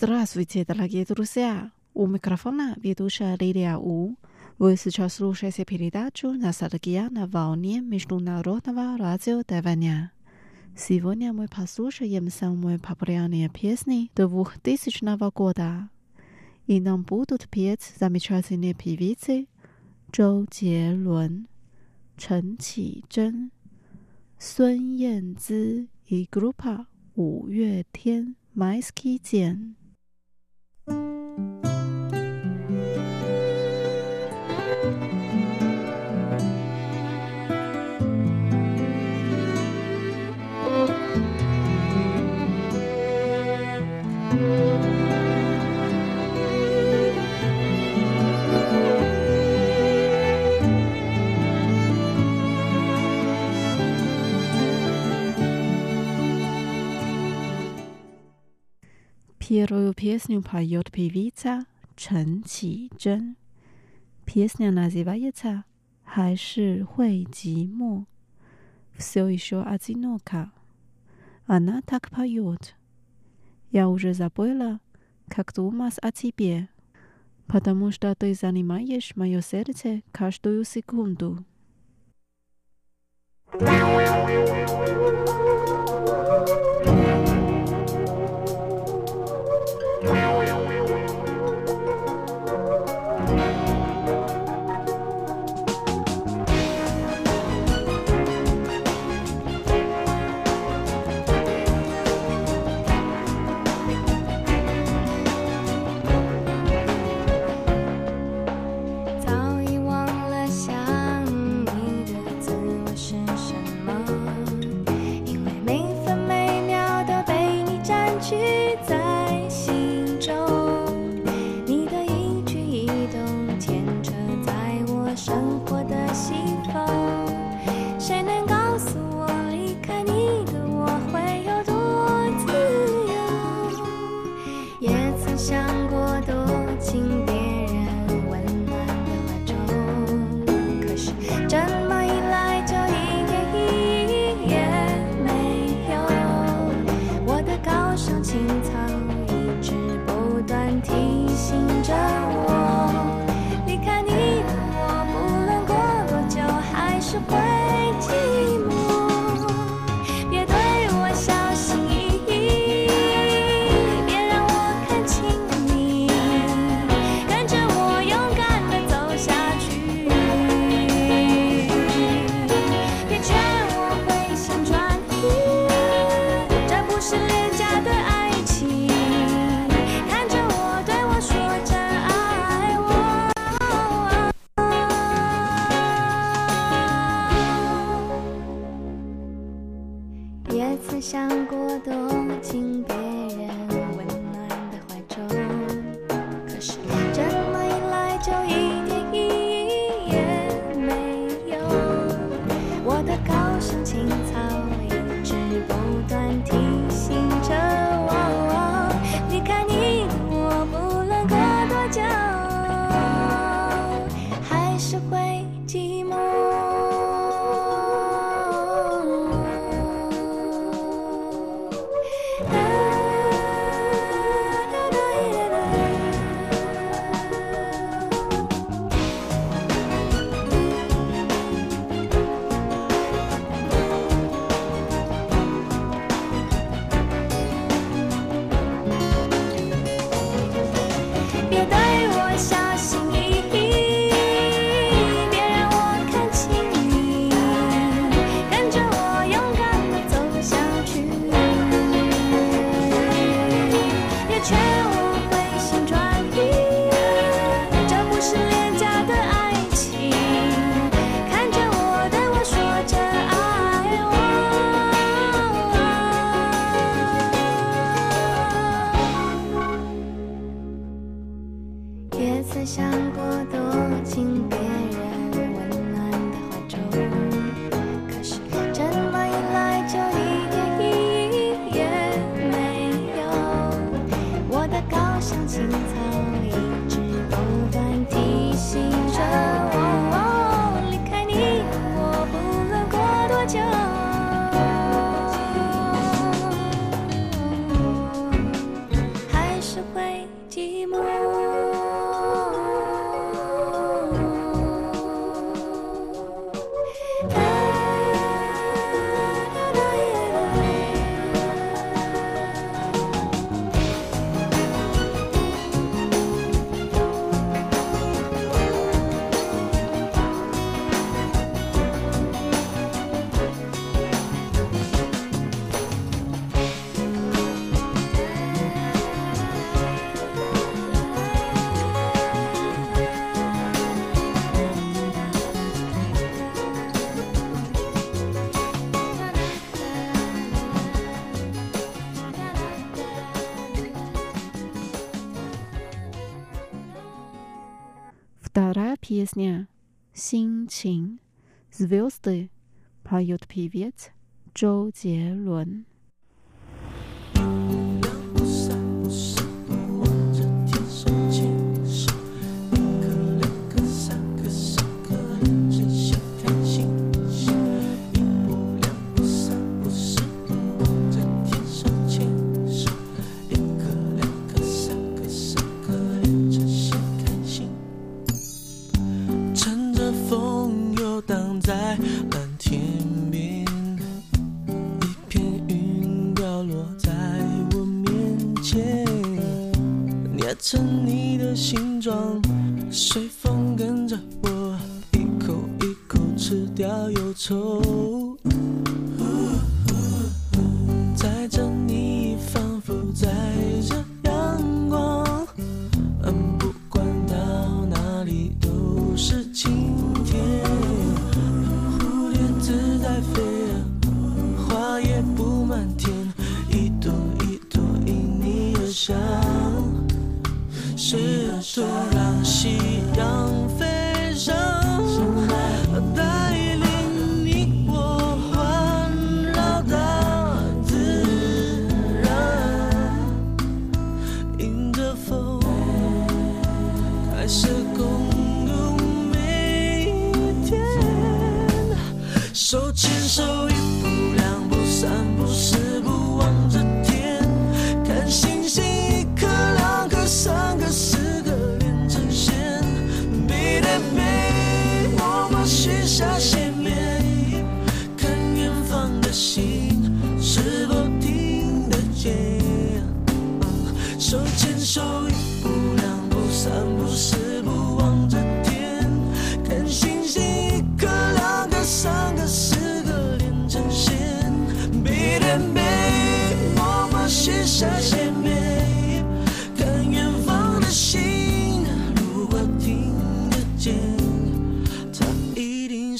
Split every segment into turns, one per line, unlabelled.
Здравствуйте, дорогие друзья! У микрофона ведущая Лилия У. Вы сейчас слушаете передачу «Ностальгия на волне Международного радио Тайваня». Сегодня мы послушаем самые популярные песни 2000 года. И нам будут петь замечательные певицы Зhou Jielun, Chen Qizhen, Sun Yanzi и группа 五月天 Майский день. Первую песню поет певица Чен Чжен. Песня называется «Хай ши хуй мо». Все еще одиноко. Она так поет. Я уже забыла, как думать о тебе, потому что ты занимаешь мое сердце каждую секунду.
Thank you. 想过多情别。Вторая песня «Син Чин» «Звезды» поет
певец Чжоу Дзе Лун. 成你的形状随风跟着我一口一口吃掉忧愁。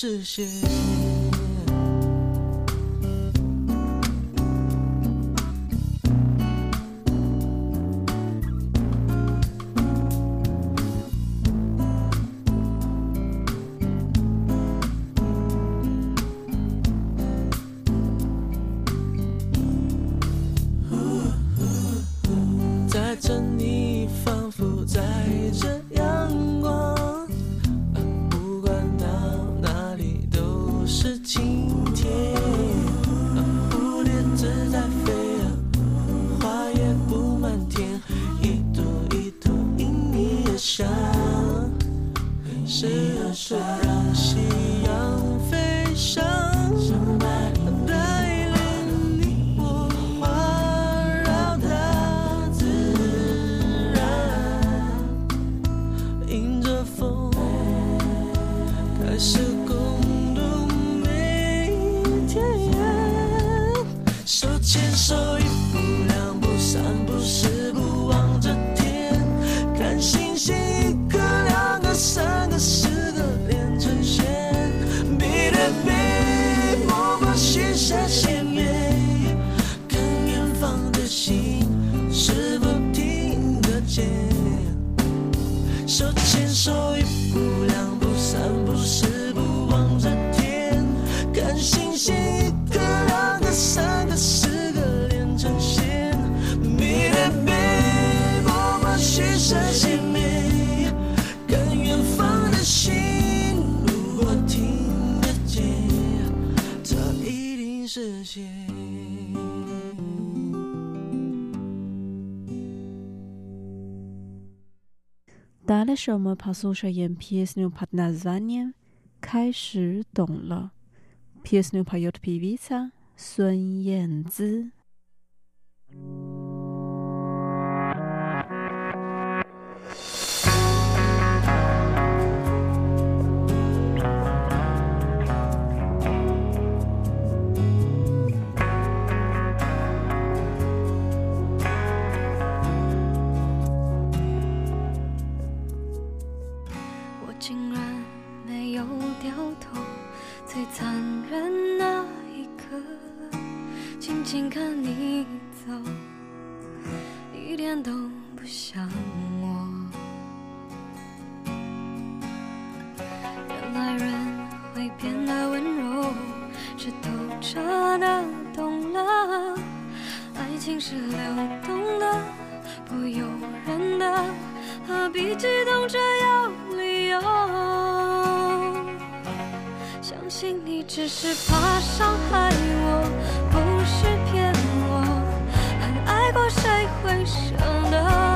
视线，着你，仿佛在。打的时候，我们跑宿舍演 PS 新片《那三年》，开始懂了。PS 新片由皮皮唱，孙燕姿。最残忍那一刻静静看你走一点都不像我。原来人会变得温柔是透彻的懂了。爱情是流动的不由请你只是怕伤害我不是骗我。很爱过谁会舍得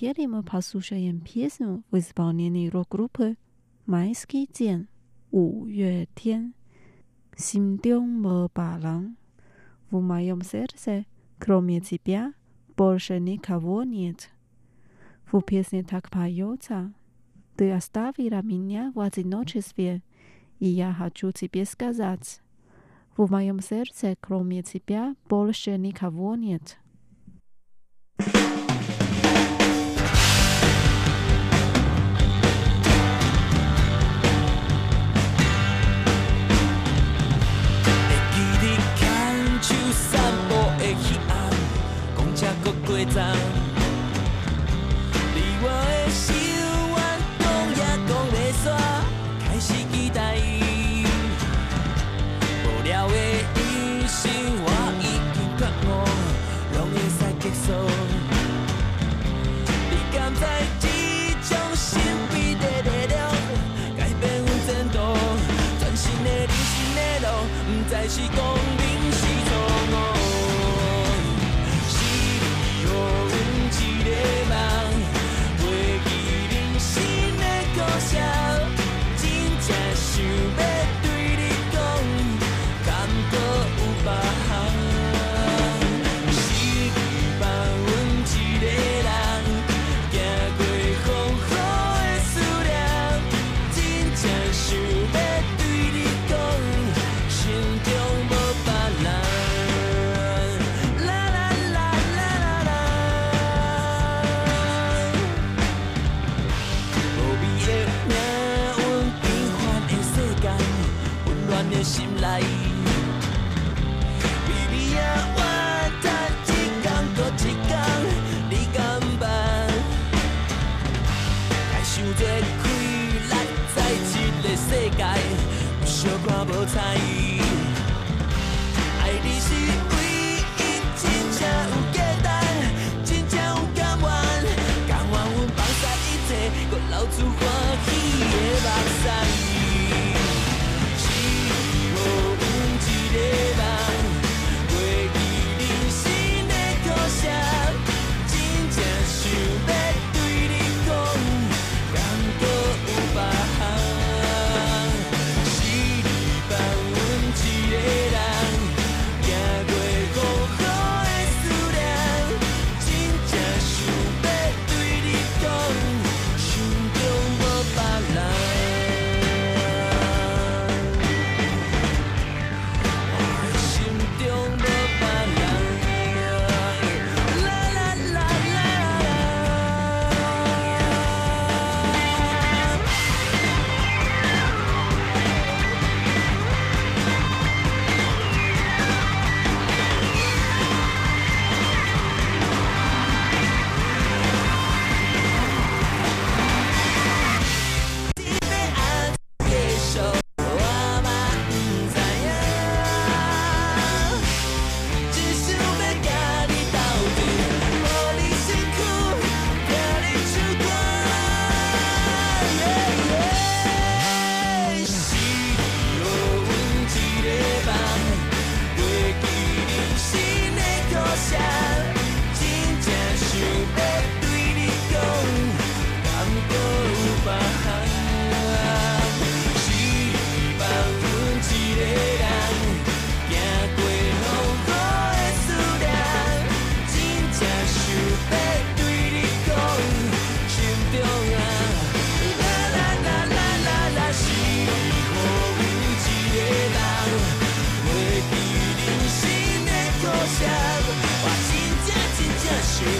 Теперь мы послушаем песню в исполнении рок-группы «Майский день» 五月天。心中无别人，в моем сердце кроме тебя больше никого нет。В песне так поется «Ты оставила меня в одиночестве, и я хочу тебе сказать». В моем сердце кроме тебя больше никого нет.
你我的心。me.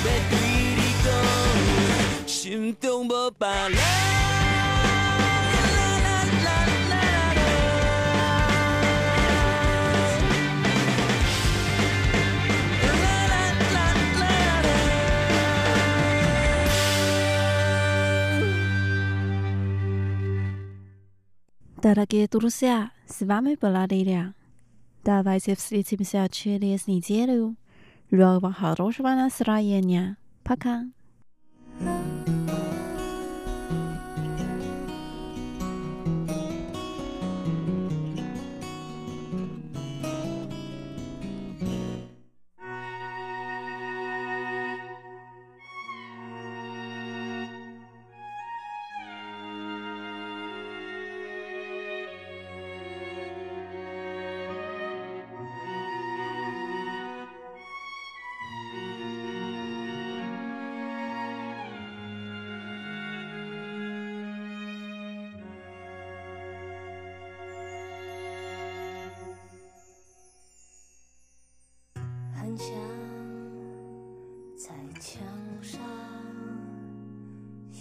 对你讲，心中无别人。
Дорогие друзья, с вами была Лилия. Давайте встретимся через неделю. Вам хорошего настроения. Пока.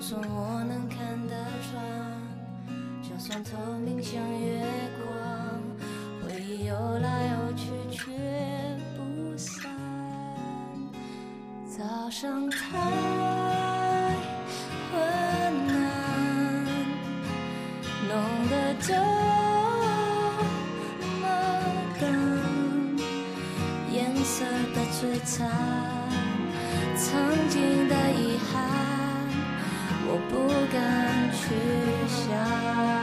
就算我能看得穿，就算透明像月光，回忆游来游去却不散。早上太昏暗，弄得这么冷，颜色的摧残，曾经的遗憾，我不敢去想。